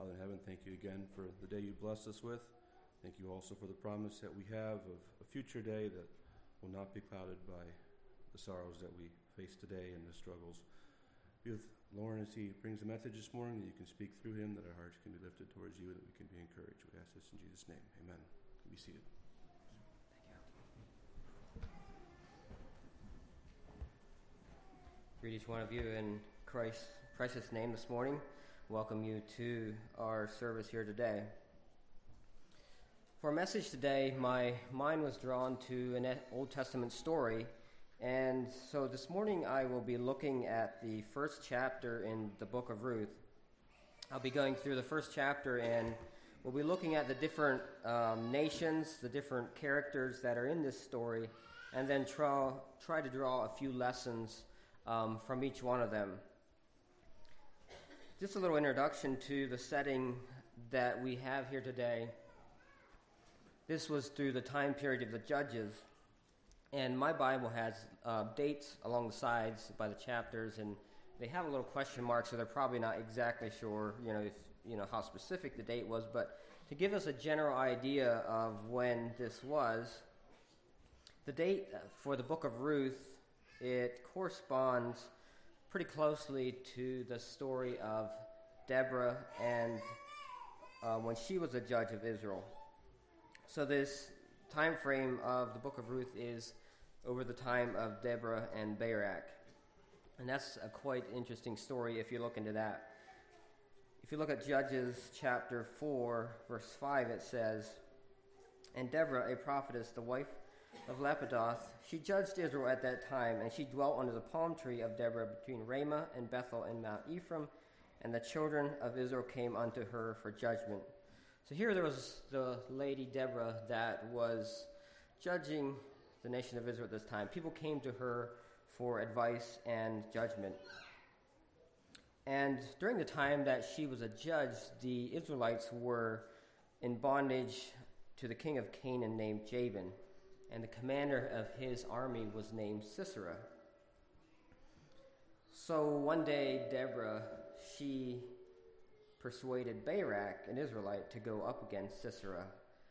Father in heaven, thank you again for the day you blessed us with. Thank you also for the promise that we have of a future day that will not be clouded by the sorrows that we face today and the struggles. Be with Lauren as he brings the message this morning, that you can speak through him, that our hearts can be lifted towards you, and that we can be encouraged. We ask this in Jesus' name. Amen. Be seated. Thank you. Greet each one of you in Christ's precious name this morning. Welcome you to our service here today. For message today, my mind was drawn to an Old Testament story. And so this morning I will be looking at the first chapter in the book of Ruth. I'll be going through the first chapter and we'll be looking at the different um, nations, the different characters that are in this story, and then try, try to draw a few lessons um, from each one of them. Just a little introduction to the setting that we have here today. This was through the time period of the Judges, and my Bible has uh, dates along the sides by the chapters, and they have a little question mark, so they're probably not exactly sure, you know, if you know how specific the date was. But to give us a general idea of when this was, the date for the book of Ruth it corresponds pretty closely to the story of Deborah and uh, when she was a judge of Israel. So this time frame of the book of Ruth is over the time of Deborah and Barak. And that's a quite interesting story if you look into that. If you look at Judges chapter 4, verse 5, it says, And Deborah, a prophetess, the wife of Lapidoth, she judged Israel at that time, and she dwelt under the palm tree of Deborah between Ramah and Bethel in Mount Ephraim, and the children of Israel came unto her for judgment. So here there was the lady Deborah that was judging the nation of Israel at this time. People came to her for advice and judgment. And during the time that she was a judge, the Israelites were in bondage to the king of Canaan named Jabin and the commander of his army was named Sisera. So one day, Deborah, she persuaded Barak, an Israelite, to go up against Sisera.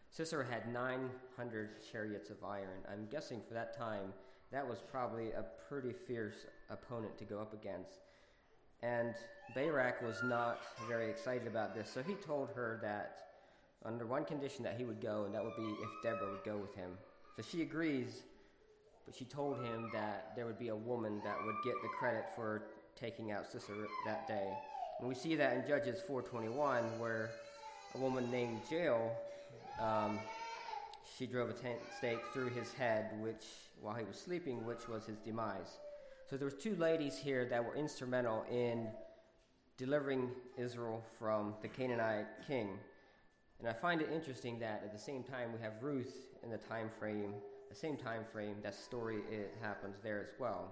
Sisera had 900 chariots of iron. I'm guessing for that time, that was probably a pretty fierce opponent to go up against. And Barak was not very excited about this, so he told her that under one condition that he would go, and that would be if Deborah would go with him. So she agrees, but she told him that there would be a woman that would get the credit for taking out Sisera that day. And we see that in Judges 4:21, where a woman named Jael, um, she drove a tent stake through his head, which while he was sleeping, which was his demise. So there were two ladies here that were instrumental in delivering Israel from the Canaanite king. And I find it interesting that at the same time we have Ruth in the time frame, the same time frame, that story it happens there as well.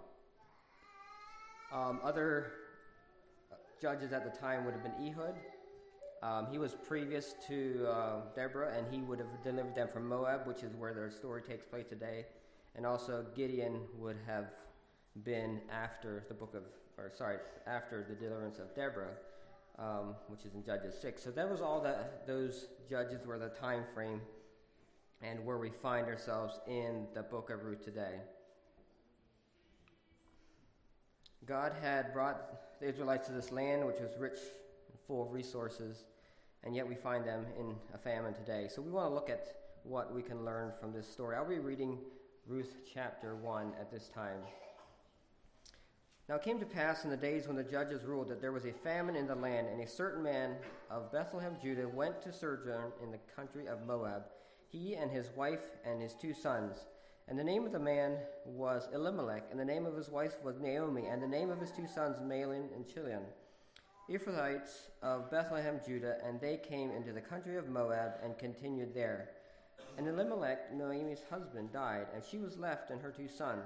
Um, other judges at the time would have been Ehud. Um, he was previous to uh, Deborah, and he would have delivered them from Moab, which is where their story takes place today. And also Gideon would have been after the book of, or sorry, after the deliverance of Deborah um, which is in Judges 6. So that was all that those judges were the time frame and where we find ourselves in the book of Ruth today. God had brought the Israelites to this land, which was rich and full of resources, and yet we find them in a famine today. So we want to look at what we can learn from this story. I'll be reading Ruth chapter 1 at this time. Now it came to pass in the days when the judges ruled that there was a famine in the land, and a certain man of Bethlehem, Judah, went to sojourn in the country of Moab, he and his wife and his two sons. And the name of the man was Elimelech, and the name of his wife was Naomi, and the name of his two sons Mahlon and Chilion, Ephrathites of Bethlehem, Judah, and they came into the country of Moab and continued there. And Elimelech, Naomi's husband, died, and she was left and her two sons.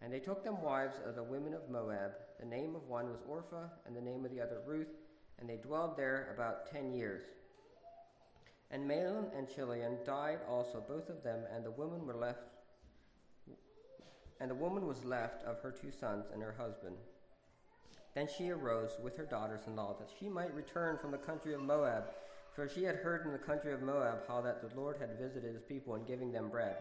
And they took them wives of the women of Moab. The name of one was Orpha, and the name of the other Ruth, and they dwelled there about ten years. And Mahlon and Chilion died also, both of them, and the women were left. And the woman was left of her two sons and her husband. Then she arose with her daughters in law, that she might return from the country of Moab. For she had heard in the country of Moab how that the Lord had visited his people in giving them bread.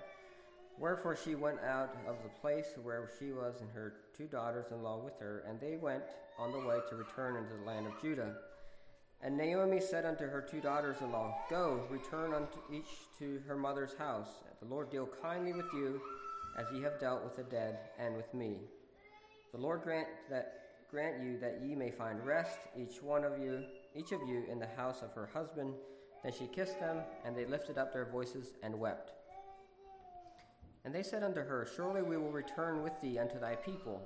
Wherefore she went out of the place where she was, and her two daughters in law with her, and they went on the way to return into the land of Judah. And Naomi said unto her two daughters in law, Go, return unto each to her mother's house. The Lord deal kindly with you, as ye have dealt with the dead, and with me. The Lord grant that grant you that ye may find rest, each one of you, each of you in the house of her husband. Then she kissed them, and they lifted up their voices and wept. And they said unto her, Surely we will return with thee unto thy people.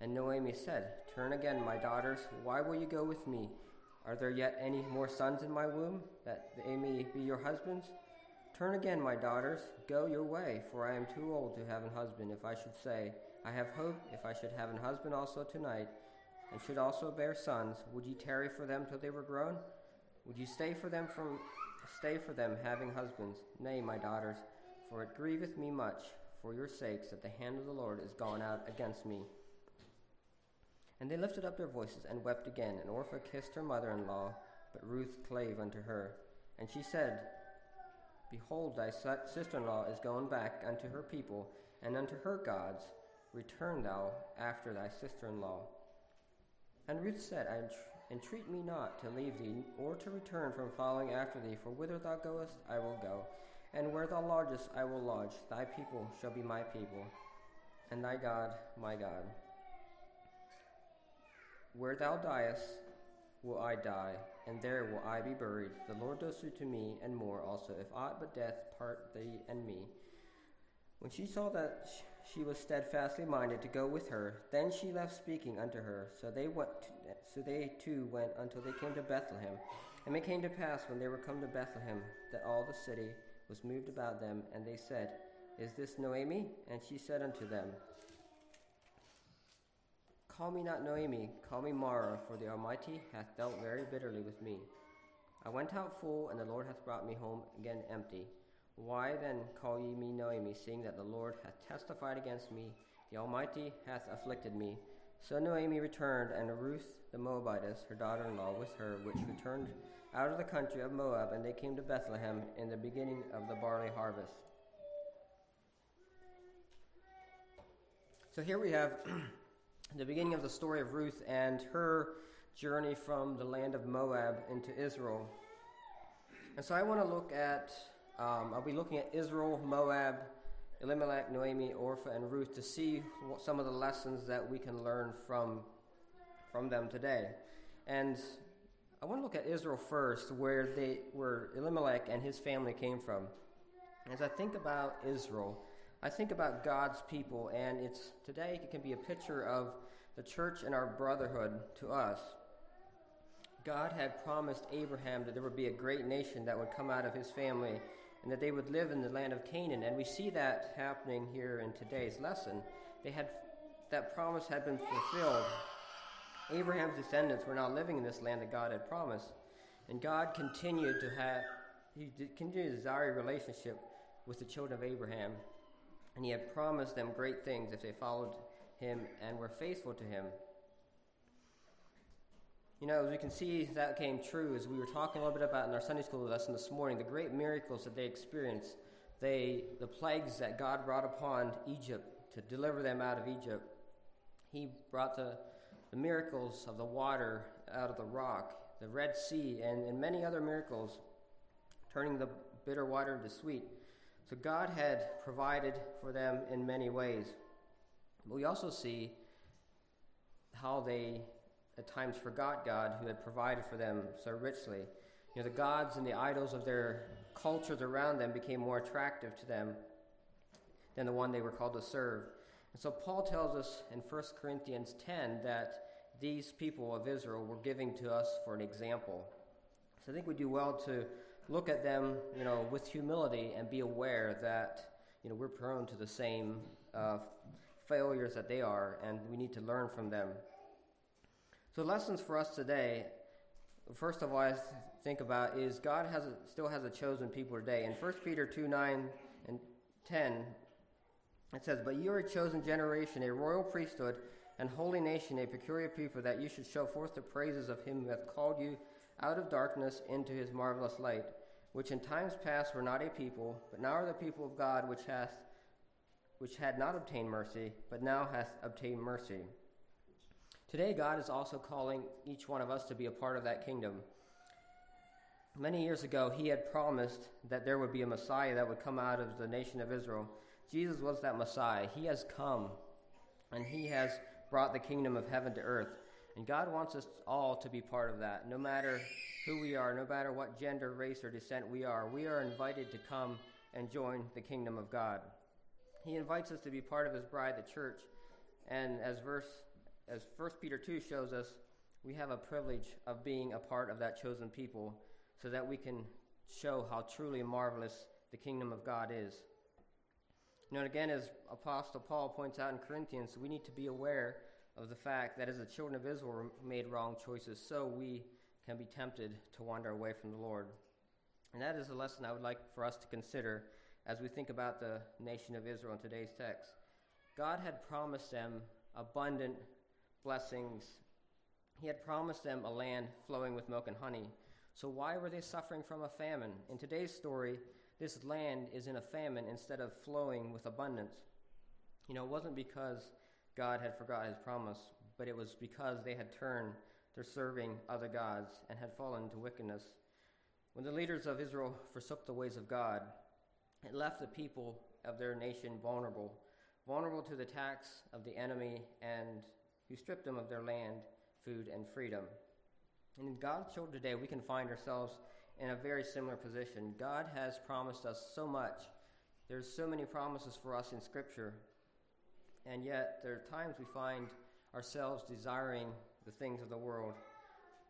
And Naomi said, Turn again, my daughters, why will you go with me? Are there yet any more sons in my womb, that they may be your husbands? Turn again, my daughters, go your way, for I am too old to have an husband. If I should say, I have hope, if I should have an husband also tonight, and should also bear sons, would ye tarry for them till they were grown? Would ye stay for them from stay for them having husbands? Nay, my daughters, for it grieveth me much for your sakes that the hand of the Lord is gone out against me. And they lifted up their voices and wept again. And Orpha kissed her mother in law, but Ruth clave unto her. And she said, Behold, thy sister in law is gone back unto her people and unto her gods. Return thou after thy sister in law. And Ruth said, I entreat me not to leave thee, or to return from following after thee, for whither thou goest, I will go, and where thou lodgest, I will lodge. Thy people shall be my people, and thy God my God. Where thou diest, will I die, and there will I be buried. The Lord does so to me, and more also, if aught but death part thee and me. When she saw that she was steadfastly minded to go with her, then she left speaking unto her. So they went. So they too went until they came to Bethlehem. And it came to pass when they were come to Bethlehem that all the city was moved about them, and they said, Is this Naomi? And she said unto them, Call me not Naomi, call me Mara, for the Almighty hath dealt very bitterly with me. I went out full, and the Lord hath brought me home again empty. Why then call ye me Naomi, seeing that the Lord hath testified against me, the Almighty hath afflicted me? So Naomi returned, and Ruth the Moabitess, her daughter in law, with her, which returned out of the country of Moab, and they came to Bethlehem in the beginning of the barley harvest. So here we have the beginning of the story of Ruth and her journey from the land of Moab into Israel. And so I want to look at, um, I'll be looking at Israel, Moab, Elimelech, Noemi, Orpha, and Ruth to see what, some of the lessons that we can learn from, from them today. And I want to look at Israel first, where they where Elimelech and his family came from. As I think about Israel, I think about God's people, and it's today it can be a picture of the church and our brotherhood to us. God had promised Abraham that there would be a great nation that would come out of his family and that they would live in the land of Canaan. And we see that happening here in today's lesson. They had that promise had been fulfilled. Abraham's descendants were now living in this land that God had promised. And God continued to have he continued to desire relationship with the children of Abraham. And he had promised them great things if they followed him and were faithful to him. You know, as we can see, that came true as we were talking a little bit about in our Sunday school lesson this morning, the great miracles that they experienced, they, the plagues that God brought upon Egypt to deliver them out of Egypt. He brought the, the miracles of the water out of the rock, the Red Sea, and, and many other miracles, turning the bitter water into sweet. So God had provided for them in many ways. But we also see how they at times forgot God who had provided for them so richly. You know, the gods and the idols of their cultures around them became more attractive to them than the one they were called to serve. And so Paul tells us in 1 Corinthians 10 that these people of Israel were giving to us for an example. So I think we do well to look at them, you know, with humility and be aware that, you know, we're prone to the same uh, failures that they are, and we need to learn from them. So, lessons for us today. First of all, I think about is God has a, still has a chosen people today. In 1 Peter 2 9 and 10, it says, But you are a chosen generation, a royal priesthood, and holy nation, a peculiar people, that you should show forth the praises of him who hath called you out of darkness into his marvelous light, which in times past were not a people, but now are the people of God, which hath which had not obtained mercy, but now hath obtained mercy. Today God is also calling each one of us to be a part of that kingdom. Many years ago, he had promised that there would be a Messiah that would come out of the nation of Israel. Jesus was that Messiah. He has come, and he has brought the kingdom of heaven to earth. And God wants us all to be part of that. No matter who we are, no matter what gender, race, or descent we are, we are invited to come and join the kingdom of God. He invites us to be part of his bride, the church. And as verse as 1 Peter 2 shows us, we have a privilege of being a part of that chosen people so that we can show how truly marvelous the kingdom of God is. You know, and again, as Apostle Paul points out in Corinthians, we need to be aware of the fact that as the children of Israel made wrong choices, so we can be tempted to wander away from the Lord. And that is a lesson I would like for us to consider as we think about the nation of Israel in today's text. God had promised them abundant blessings. He had promised them a land flowing with milk and honey. So, why were they suffering from a famine? In today's story, this land is in a famine instead of flowing with abundance. You know, it wasn't because God had forgot his promise, but it was because they had turned to serving other gods and had fallen into wickedness. When the leaders of Israel forsook the ways of God, it left the people of their nation vulnerable, vulnerable to the attacks of the enemy and who stripped them of their land, food, and freedom. And in God's children today, we can find ourselves in a very similar position. God has promised us so much. There's so many promises for us in Scripture. And yet, there are times we find ourselves desiring the things of the world.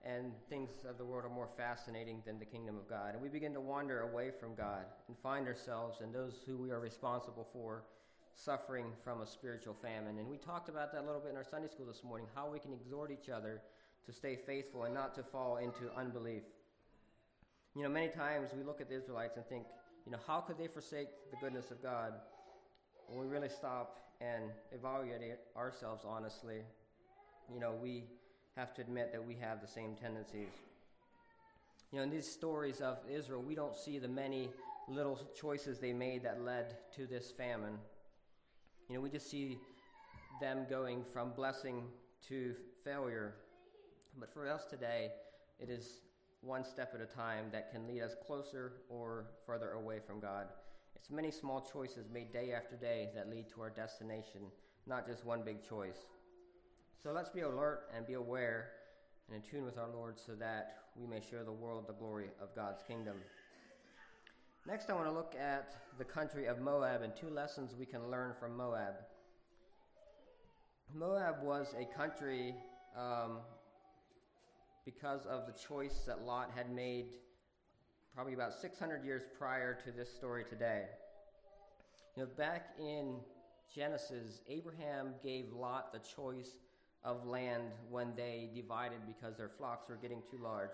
And things of the world are more fascinating than the kingdom of God. And we begin to wander away from God and find ourselves and those who we are responsible for suffering from a spiritual famine. And we talked about that a little bit in our Sunday school this morning how we can exhort each other to stay faithful and not to fall into unbelief. You know, many times we look at the Israelites and think, you know, how could they forsake the goodness of God? When we really stop and evaluate ourselves honestly, you know, we have to admit that we have the same tendencies. You know, in these stories of Israel, we don't see the many little choices they made that led to this famine. You know, we just see them going from blessing to failure. But for us today, it is one step at a time that can lead us closer or further away from God. It's many small choices made day after day that lead to our destination, not just one big choice. So let's be alert and be aware and in tune with our Lord so that we may show the world the glory of God's kingdom. Next, I want to look at the country of Moab and two lessons we can learn from Moab. Moab was a country um, because of the choice that Lot had made probably about 600 years prior to this story today. You know, back in Genesis, Abraham gave Lot the choice of land when they divided because their flocks were getting too large.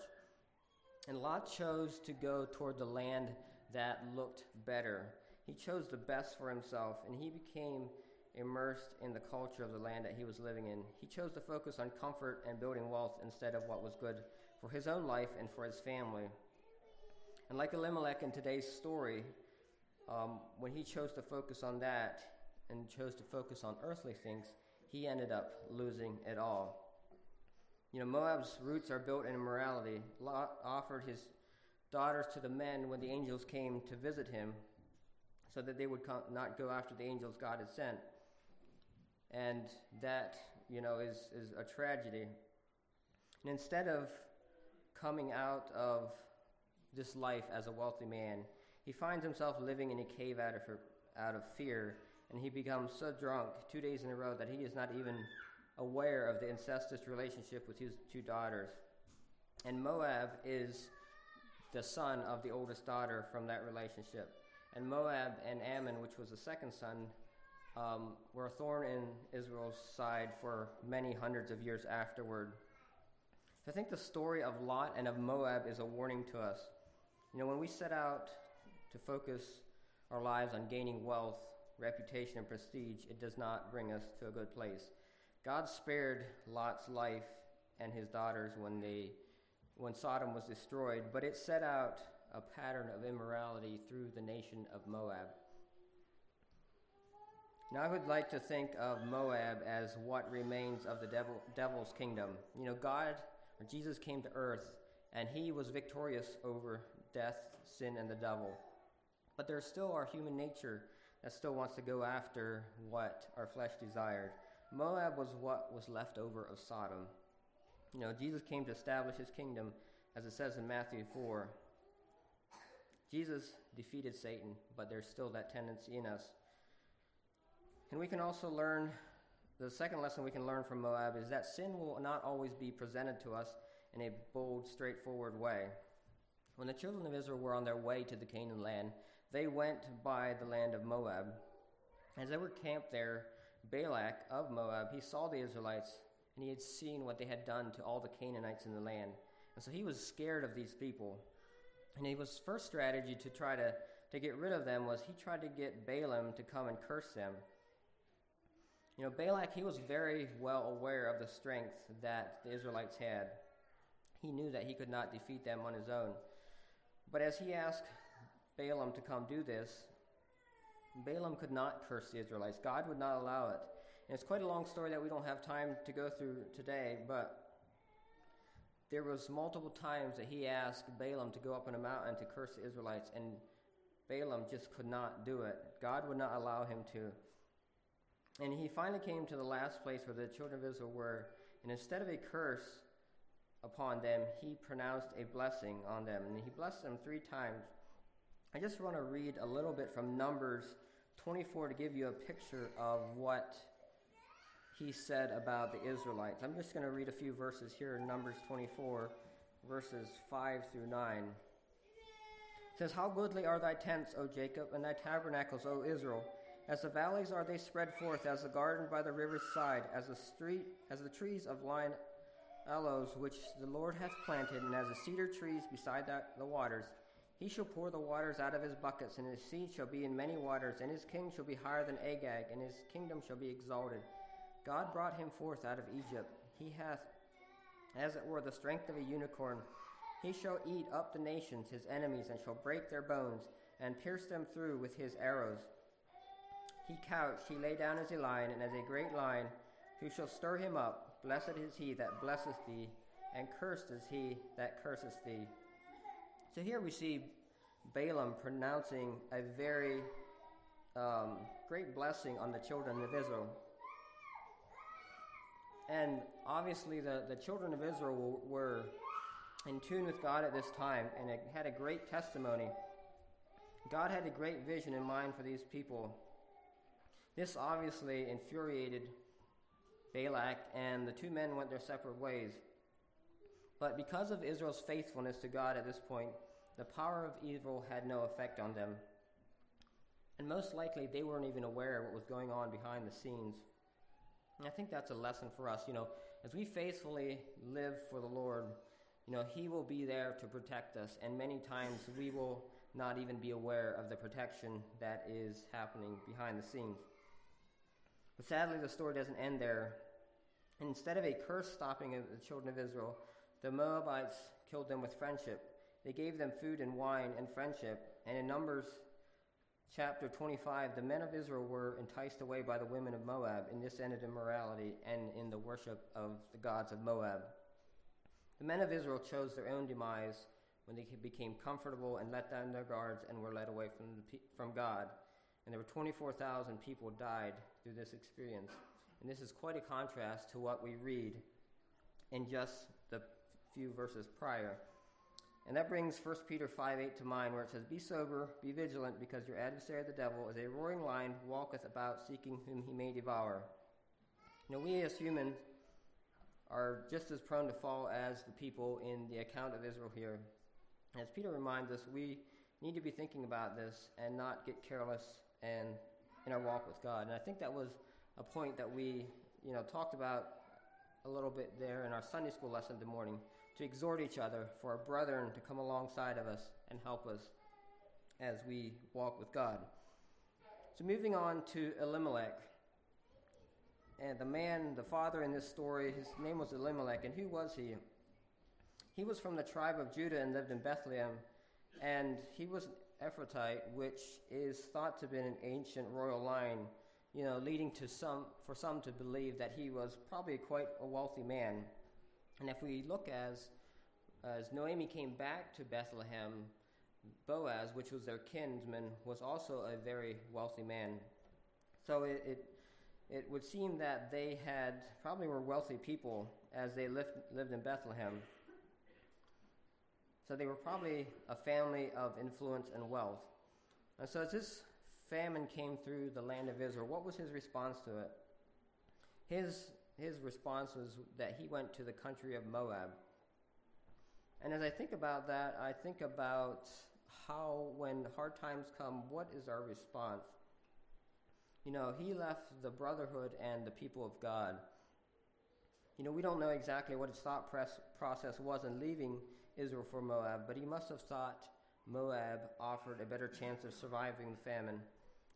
And Lot chose to go toward the land that looked better. He chose the best for himself, and he became immersed in the culture of the land that he was living in. He chose to focus on comfort and building wealth instead of what was good for his own life and for his family. And like Elimelech in today's story, um, when he chose to focus on that and chose to focus on earthly things, he ended up losing it all. You know, Moab's roots are built in immorality. Lot offered his daughters to the men when the angels came to visit him so that they would not go after the angels God had sent. And that, you know, is, is a tragedy. And instead of coming out of this life as a wealthy man, he finds himself living in a cave out of, out of fear, and he becomes so drunk two days in a row that he is not even aware of the incestuous relationship with his two daughters. And Moab is the son of the oldest daughter from that relationship. And Moab and Ammon, which was the second son, um, were a thorn in Israel's side for many hundreds of years afterward. So I think the story of Lot and of Moab is a warning to us. You know, when we set out to focus our lives on gaining wealth, reputation, and prestige, it does not bring us to a good place. God spared Lot's life and his daughters when they when Sodom was destroyed, but it set out a pattern of immorality through the nation of Moab. Now, I would like to think of Moab as what remains of the devil, devil's kingdom. You know, God, or Jesus came to earth, and he was victorious over death, sin, and the devil. But there's still our human nature that still wants to go after what our flesh desired. Moab was what was left over of Sodom. You know, Jesus came to establish his kingdom, as it says in Matthew 4. Jesus defeated Satan, but there's still that tendency in us. And we can also learn the second lesson we can learn from Moab is that sin will not always be presented to us in a bold, straightforward way. When the children of Israel were on their way to the Canaan land, they went by the land of Moab. As they were camped there, Balak of Moab, he saw the Israelites and he had seen what they had done to all the Canaanites in the land. And so he was scared of these people. And his first strategy to try to, to get rid of them was he tried to get Balaam to come and curse them. You know, Balak, he was very well aware of the strength that the Israelites had. He knew that he could not defeat them on his own. But as he asked Balaam to come do this, Balaam could not curse the Israelites. God would not allow it. And it's quite a long story that we don't have time to go through today, but there was multiple times that he asked Balaam to go up on a mountain to curse the Israelites, and Balaam just could not do it. God would not allow him to. And he finally came to the last place where the children of Israel were, and instead of a curse upon them, he pronounced a blessing on them, and he blessed them three times. I just want to read a little bit from Numbers 24 to give you a picture of what he said about the Israelites. I'm just going to read a few verses here in Numbers 24, verses 5 through 9. It says, How goodly are thy tents, O Jacob, and thy tabernacles, O Israel. As the valleys are they spread forth, as the garden by the river's side, as the street, as the trees of lign aloes which the Lord hath planted, and as the cedar trees beside the, waters. He shall pour the waters out of his buckets, and his seed shall be in many waters, and his king shall be higher than Agag, and his kingdom shall be exalted. God brought him forth out of Egypt. He hath, as it were, the strength of a unicorn. He shall eat up the nations, his enemies, and shall break their bones, and pierce them through with his arrows. He couched, he lay down as a lion, and as a great lion, who shall stir him up? Blessed is he that blesseth thee, and cursed is he that curseth thee. So here we see Balaam pronouncing a very um, great blessing on the children of Israel. And obviously, the, the children of Israel were in tune with God at this time and it had a great testimony. God had a great vision in mind for these people. This obviously infuriated Balak, and the two men went their separate ways. But because of Israel's faithfulness to God at this point, the power of evil had no effect on them. And most likely, they weren't even aware of what was going on behind the scenes. And I think that's a lesson for us. You know, as we faithfully live for the Lord, you know, He will be there to protect us. And many times we will not even be aware of the protection that is happening behind the scenes. But sadly, the story doesn't end there. Instead of a curse stopping the children of Israel, the Moabites killed them with friendship. They gave them food and wine and friendship. And in Numbers chapter 25, the men of Israel were enticed away by the women of Moab, and this ended in morality and in the worship of the gods of Moab. The men of Israel chose their own demise when they became comfortable and let down their guards and were led away from, the, from God. And there were 24,000 people died through this experience. And this is quite a contrast to what we read in just the few verses prior. And that brings 1 Peter 5 8 to mind, where it says, Be sober, be vigilant, because your adversary the devil is a roaring lion, walketh about seeking whom he may devour. Know, we as humans are just as prone to fall as the people in the account of Israel here. As Peter reminds us, we need to be thinking about this and not get careless and in our walk with God. And I think that was a point that we, you know, talked about a little bit there in our Sunday school lesson the morning to exhort each other for our brethren to come alongside of us and help us as we walk with God. So moving on to Elimelech. and the man, the father in this story, his name was Elimelech. And who was he? He was from the tribe of Judah and lived in Bethlehem. And he was Ephrathite, which is thought to have been an ancient royal line, you know, leading to some for some to believe that he was probably quite a wealthy man. And if we look as as Noemi came back to Bethlehem, Boaz, which was their kinsman, was also a very wealthy man. So it, it, it would seem that they had probably were wealthy people as they lived, lived in Bethlehem. So they were probably a family of influence and wealth. And so as this famine came through the land of Israel, what was his response to it? His, his response was that he went to the country of Moab. And as I think about that, I think about how, when hard times come, what is our response? You know, he left the brotherhood and the people of God. You know, we don't know exactly what his thought process was in leaving Israel for Moab, but he must have thought Moab offered a better chance of surviving the famine.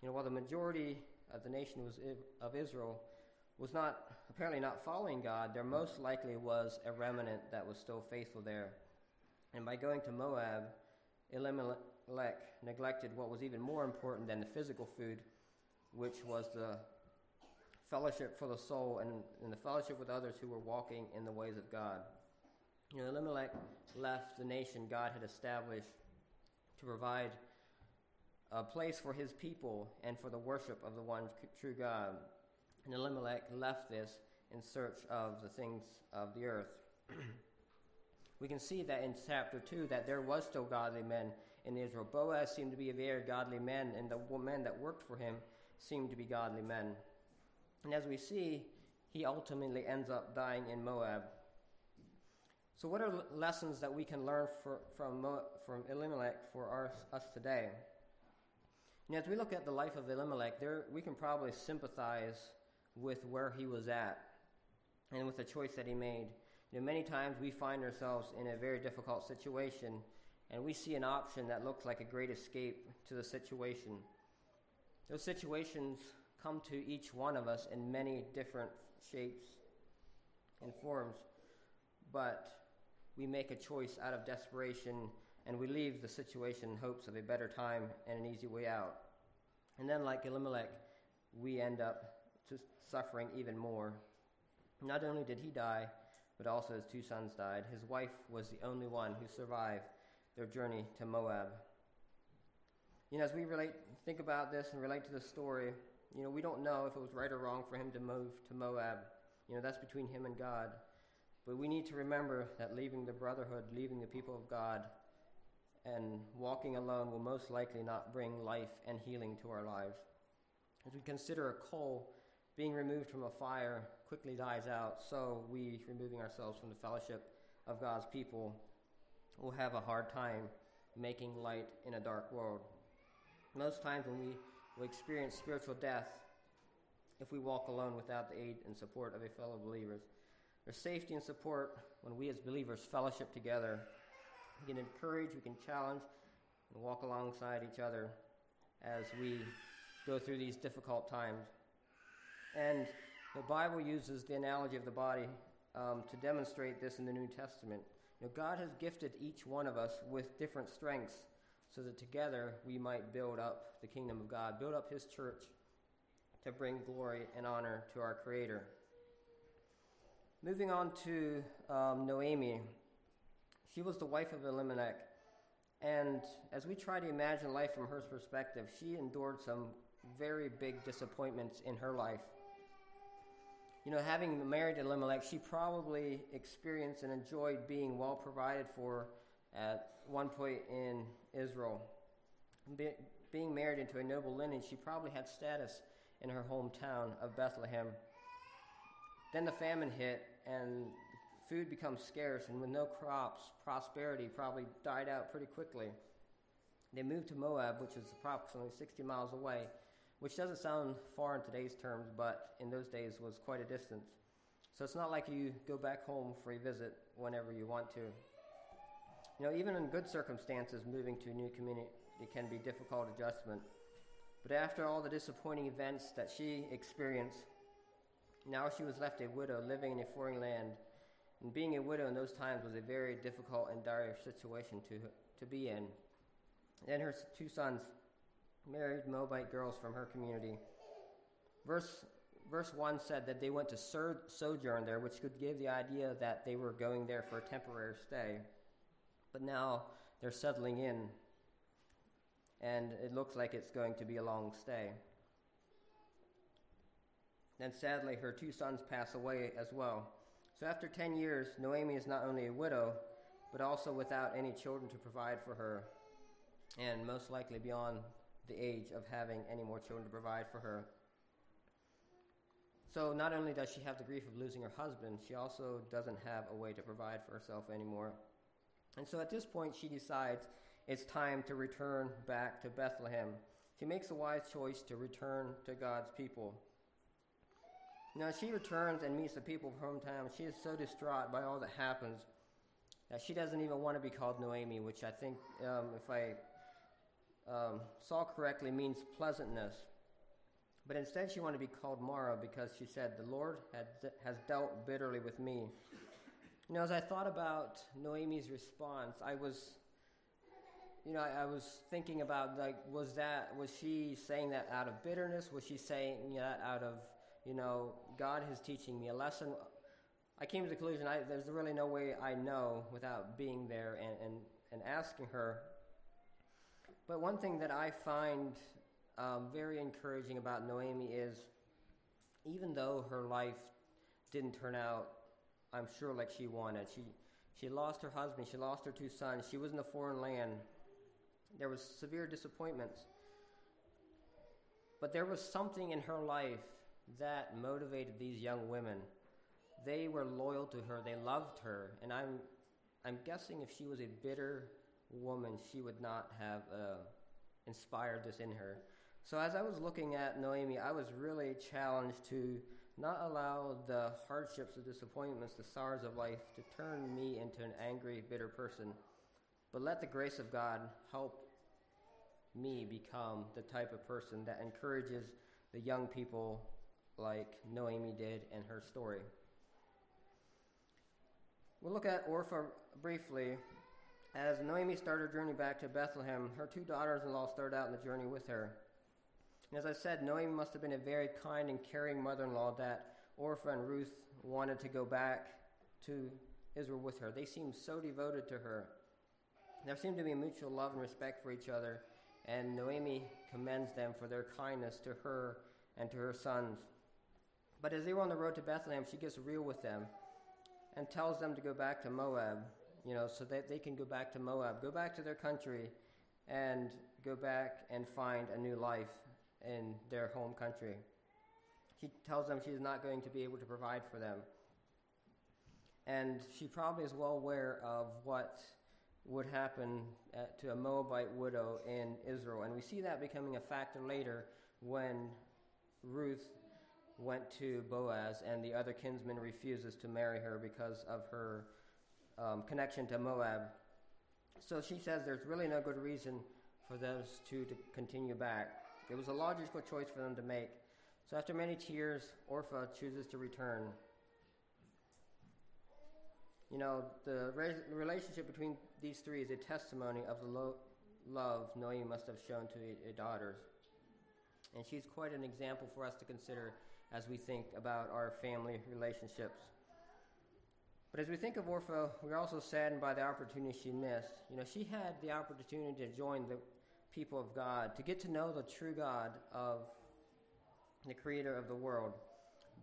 You know, while the majority of the nation was of Israel was not apparently not following God, there most likely was a remnant that was still faithful there. And by going to Moab, Elimelech neglected what was even more important than the physical food, which was the fellowship for the soul and, and the fellowship with others who were walking in the ways of God. You know, Elimelech left the nation God had established to provide a place for his people and for the worship of the one true God. And Elimelech left this in search of the things of the earth. we can see that in chapter 2 that there was still godly men in Israel. Boaz seemed to be a very godly man, and the men that worked for him seemed to be godly men. And as we see, he ultimately ends up dying in Moab. So, what are lessons that we can learn for, from, from Elimelech for our, us today? And as we look at the life of Elimelech, there, we can probably sympathize with where he was at and with the choice that he made. You know, many times we find ourselves in a very difficult situation and we see an option that looks like a great escape to the situation. Those situations come to each one of us in many different shapes and forms, but we make a choice out of desperation and we leave the situation in hopes of a better time and an easy way out. And then, like Elimelech, we end up just suffering even more. Not only did he die, but also his two sons died. His wife was the only one who survived their journey to Moab. You know, as we relate, think about this and relate to the story, you know, we don't know if it was right or wrong for him to move to Moab. You know, that's between him and God. But we need to remember that leaving the brotherhood, leaving the people of God, and walking alone will most likely not bring life and healing to our lives. As we consider a coal being removed from a fire quickly dies out, so we, removing ourselves from the fellowship of God's people, will have a hard time making light in a dark world. Most times when we will experience spiritual death, if we walk alone without the aid and support of a fellow believers. There's safety and support when we as believers fellowship together. We can encourage, we can challenge, and walk alongside each other as we go through these difficult times. And the Bible uses the analogy of the body um, to demonstrate this in the New Testament. You know, God has gifted each one of us with different strengths so that together we might build up the kingdom of God, build up His church to bring glory and honor to our Creator. Moving on to um, Noemi. She was the wife of Elimelech. And as we try to imagine life from her perspective, she endured some very big disappointments in her life. You know, having married Elimelech, she probably experienced and enjoyed being well provided for at one point in Israel. Be, being married into a noble lineage, she probably had status in her hometown of Bethlehem. Then the famine hit, and food becomes scarce, and with no crops, prosperity probably died out pretty quickly. They moved to Moab, which is approximately 60 miles away, which doesn't sound far in today's terms, but in those days was quite a distance. So it's not like you go back home for a visit whenever you want to. You know, even in good circumstances, moving to a new community can be difficult adjustment. But after all the disappointing events that she experienced, Now she was left a widow living in a foreign land. And being a widow in those times was a very difficult and dire situation to, to be in. Then her two sons married Moabite girls from her community. Verse, verse 1 said that they went to sojourn there, which could give the idea that they were going there for a temporary stay. But now they're settling in, and it looks like it's going to be a long stay. Then sadly, her two sons pass away as well. So after 10 years, Noemi is not only a widow, but also without any children to provide for her, and most likely beyond the age of having any more children to provide for her. So not only does she have the grief of losing her husband, she also doesn't have a way to provide for herself anymore. And so at this point, she decides it's time to return back to Bethlehem. She makes a wise choice to return to God's people. Now, she returns and meets the people of hometown. She is so distraught by all that happens that she doesn't even want to be called Noemi, which I think, um, if I um, saw correctly, means pleasantness. But instead, she wanted to be called Mara because she said, The Lord had, has dealt bitterly with me. You know, as I thought about Noemi's response, I was, you know, I, I was thinking about, like, was that, was she saying that out of bitterness? Was she saying that out of you know, God is teaching me a lesson. I came to the conclusion I, there's really no way I know without being there and, and, and asking her. But one thing that I find um, very encouraging about Noemi is even though her life didn't turn out, I'm sure, like she wanted, she, she lost her husband, she lost her two sons, she was in a foreign land. There was severe disappointments. But there was something in her life that motivated these young women. They were loyal to her, they loved her, and I'm, I'm guessing if she was a bitter woman, she would not have uh, inspired this in her. So as I was looking at Noemi, I was really challenged to not allow the hardships, the disappointments, the sorrows of life to turn me into an angry, bitter person, but let the grace of God help me become the type of person that encourages the young people like Noemi did in her story. We'll look at Orpha briefly. As Noemi started her journey back to Bethlehem, her two daughters in law started out in the journey with her. And as I said, Noemi must have been a very kind and caring mother in law that Orpha and Ruth wanted to go back to Israel with her. They seemed so devoted to her. There seemed to be mutual love and respect for each other, and Noemi commends them for their kindness to her and to her sons. But as they were on the road to Bethlehem, she gets real with them and tells them to go back to Moab, you know, so that they can go back to Moab, go back to their country, and go back and find a new life in their home country. She tells them she's not going to be able to provide for them. And she probably is well aware of what would happen at, to a Moabite widow in Israel. And we see that becoming a factor later when Ruth went to Boaz, and the other kinsman refuses to marry her because of her um, connection to Moab. So she says there's really no good reason for those two to continue back. It was a logical choice for them to make. So after many tears, Orpha chooses to return. You know, the re- relationship between these three is a testimony of the lo- love Noemi must have shown to her daughters. And she's quite an example for us to consider as we think about our family relationships. But as we think of Orpah, we're also saddened by the opportunity she missed. You know, she had the opportunity to join the people of God, to get to know the true God of the creator of the world.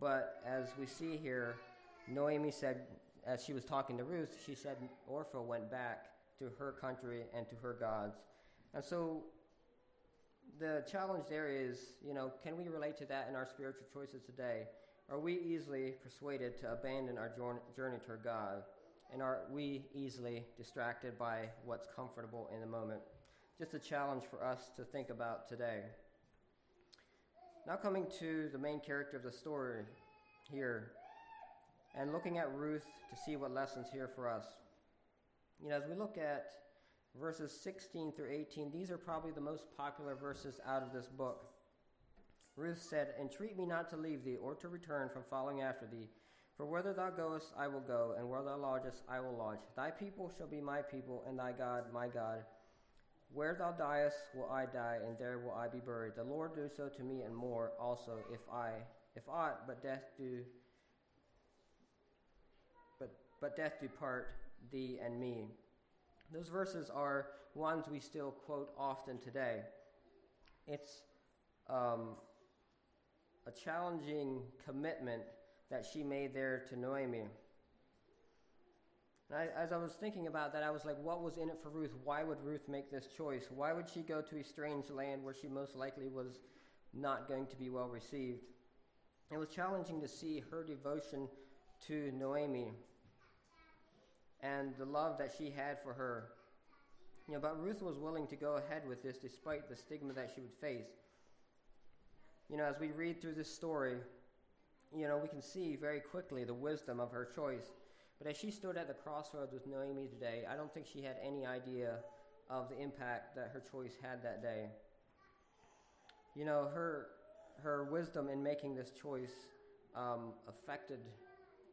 But as we see here, Noemi said, as she was talking to Ruth, she said Orpah went back to her country and to her gods. And so the challenge there is, you know, can we relate to that in our spiritual choices today? Are we easily persuaded to abandon our journey to God? And are we easily distracted by what's comfortable in the moment? Just a challenge for us to think about today. Now, coming to the main character of the story here, and looking at Ruth to see what lessons here for us. You know, as we look at verses 16 through 18, these are probably the most popular verses out of this book. Ruth said, Entreat me not to leave thee, or to return from following after thee. For whither thou goest, I will go, and where thou lodgest, I will lodge. Thy people shall be my people, and thy God my God. Where thou diest, will I die, and there will I be buried. The Lord do so to me, and more also, if I, if aught but death do, but but death do part thee and me. Those verses are ones we still quote often today. It's um, a challenging commitment that she made there to Noemi. I, as I was thinking about that, I was like, what was in it for Ruth? Why would Ruth make this choice? Why would she go to a strange land where she most likely was not going to be well received? It was challenging to see her devotion to Noemi and the love that she had for her. You know, but Ruth was willing to go ahead with this despite the stigma that she would face. You know, as we read through this story, you know, we can see very quickly the wisdom of her choice. But as she stood at the crossroads with Naomi today, I don't think she had any idea of the impact that her choice had that day. You know, her her wisdom in making this choice um, affected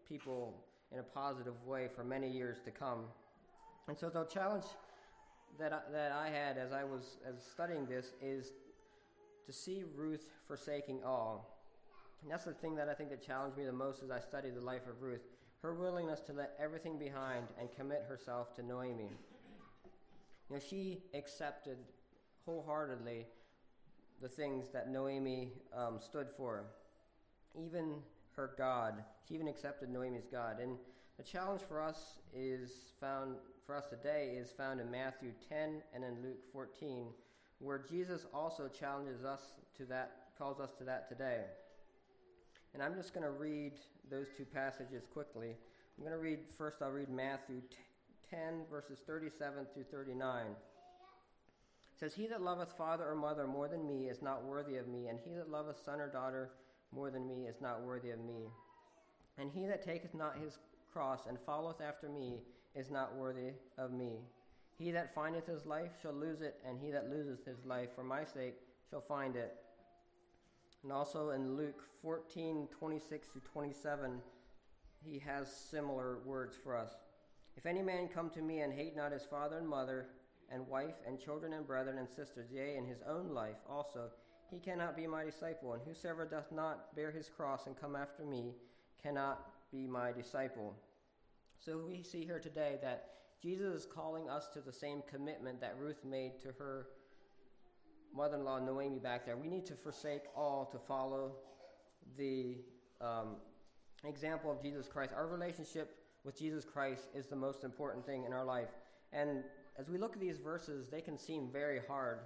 people in a positive way for many years to come. And so the challenge that I, that I had as I was as studying this is to see Ruth forsaking all. And that's the thing that I think that challenged me the most as I studied the life of Ruth. Her willingness to let everything behind and commit herself to Noemi. You know, she accepted wholeheartedly the things that Noemi um, stood for. Even her God. She even accepted Noemi's God. And the challenge for us is found for us today is found in Matthew 10 and in Luke 14, where Jesus also challenges us to that, calls us to that today. And I'm just going to read those two passages quickly. I'm going to read first, I'll read Matthew 10, verses 37 through 39. It says, He that loveth father or mother more than me is not worthy of me, and he that loveth son or daughter more than me is not worthy of me. And he that taketh not his cross and followeth after me is not worthy of me. He that findeth his life shall lose it, and he that loseth his life for my sake shall find it. And also in Luke 14 26 to 27, he has similar words for us. If any man come to me and hate not his father and mother, and wife, and children, and brethren, and sisters, yea, and his own life also, he cannot be my disciple. And whosoever doth not bear his cross and come after me cannot be my disciple. So we see here today that Jesus is calling us to the same commitment that Ruth made to her mother in law, Noemi, back there. We need to forsake all to follow the um, example of Jesus Christ. Our relationship with Jesus Christ is the most important thing in our life. And as we look at these verses, they can seem very hard.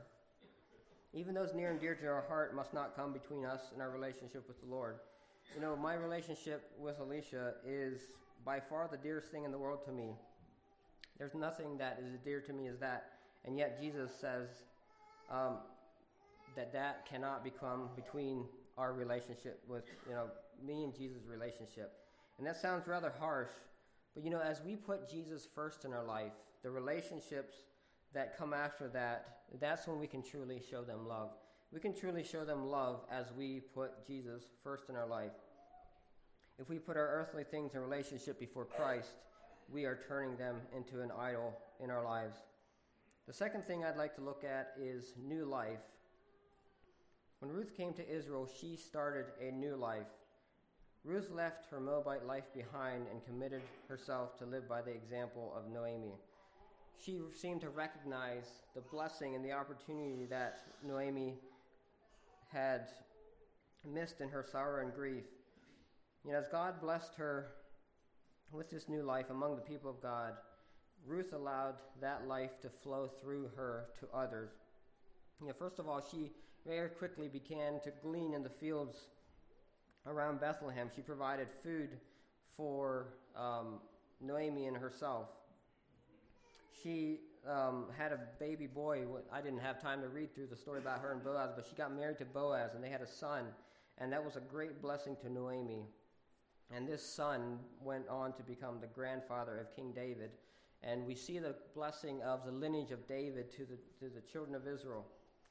Even those near and dear to our heart must not come between us and our relationship with the Lord. You know, my relationship with Alicia is by far the dearest thing in the world to me. There's nothing that is as dear to me as that. And yet Jesus says um, that that cannot become between our relationship with, you know, me and Jesus' relationship. And that sounds rather harsh, but you know, as we put Jesus first in our life, the relationships that come after that, that's when we can truly show them love. We can truly show them love as we put Jesus first in our life. If we put our earthly things in relationship before Christ, we are turning them into an idol in our lives. The second thing I'd like to look at is new life. When Ruth came to Israel, she started a new life. Ruth left her Moabite life behind and committed herself to live by the example of Noemi. She seemed to recognize the blessing and the opportunity that Noemi had missed in her sorrow and grief. You know, as God blessed her with this new life among the people of God, Ruth allowed that life to flow through her to others. You know, first of all, she very quickly began to glean in the fields around Bethlehem. She provided food for um, Noemi and herself. She um, had a baby boy. I didn't have time to read through the story about her and Boaz, but she got married to Boaz, and they had a son, and that was a great blessing to Noemi. And this son went on to become the grandfather of King David. And we see the blessing of the lineage of David to the, to the children of Israel.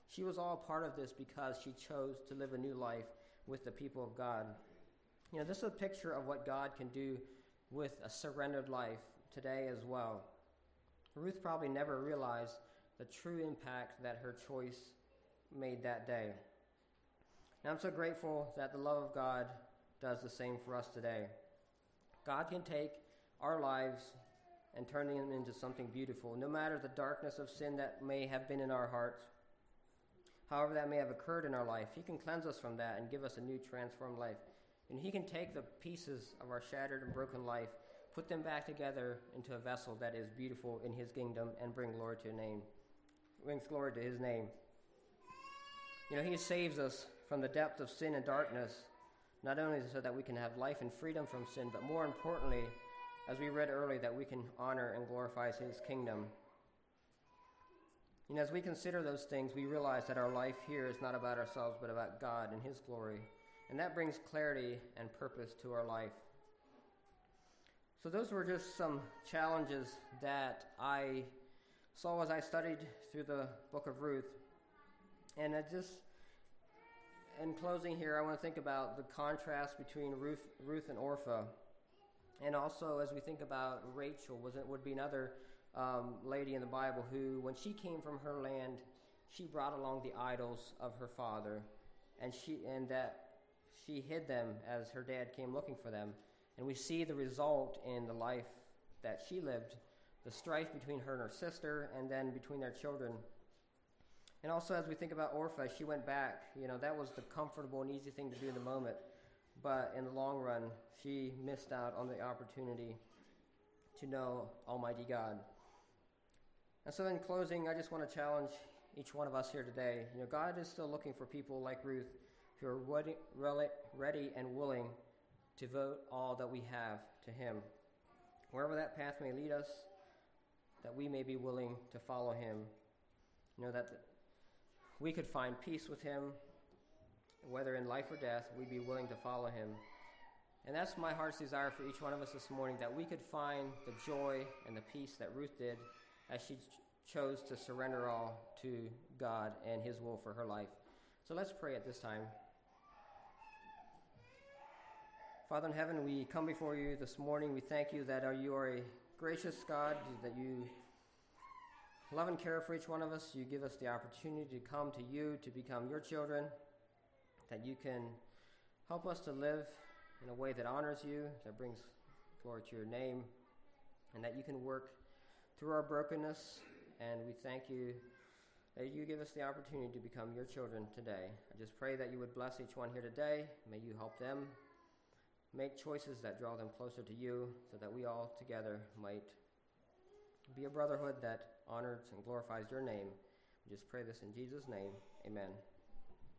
She was all part of this because she chose to live a new life with the people of God. You know, this is a picture of what God can do with a surrendered life today as well. Ruth probably never realized the true impact that her choice made that day. And I'm so grateful that the love of God does the same for us today. God can take our lives and turn them into something beautiful, no matter the darkness of sin that may have been in our hearts. However, that may have occurred in our life, He can cleanse us from that and give us a new transformed life. And He can take the pieces of our shattered and broken life, put them back together into a vessel that is beautiful in His kingdom, and bring glory to His name. Brings glory to His name. You know, He saves us from the depth of sin and darkness, not only so that we can have life and freedom from sin, but more importantly, as we read earlier, that we can honor and glorify His kingdom. And as we consider those things, we realize that our life here is not about ourselves, but about God and His glory. And that brings clarity and purpose to our life. So, those were just some challenges that I saw as I studied through the book of Ruth. And I just, in closing here, I want to think about the contrast between Ruth, Ruth and Orpah. And also, as we think about Rachel, was it would be another um, lady in the Bible who, when she came from her land, she brought along the idols of her father, and she and that she hid them as her dad came looking for them. And we see the result in the life that she lived, the strife between her and her sister, and then between their children. And also, as we think about Orpah, she went back. You know, that was the comfortable and easy thing to do in the moment. But in the long run, she missed out on the opportunity to know Almighty God. And so, in closing, I just want to challenge each one of us here today. You know, God is still looking for people like Ruth who are ready and willing to vote all that we have to Him. Wherever that path may lead us, that we may be willing to follow Him. You know, that we could find peace with Him, whether in life or death, we'd be willing to follow Him. And that's my heart's desire for each one of us this morning that we could find the joy and the peace that Ruth did as she ch- chose to surrender all to God and His will for her life. So let's pray at this time. Father in heaven, we come before you this morning. We thank you that you are a gracious God, that you love and care for each one of us. You give us the opportunity to come to you, to become your children, that you can help us to live in a way that honors you, that brings glory to your name, and that you can work through our brokenness. And we thank you that you give us the opportunity to become your children today. I just pray that you would bless each one here today. May you help them make choices that draw them closer to you so that we all together might be a brotherhood that honors and glorifies your name. We just pray this in Jesus' name. Amen.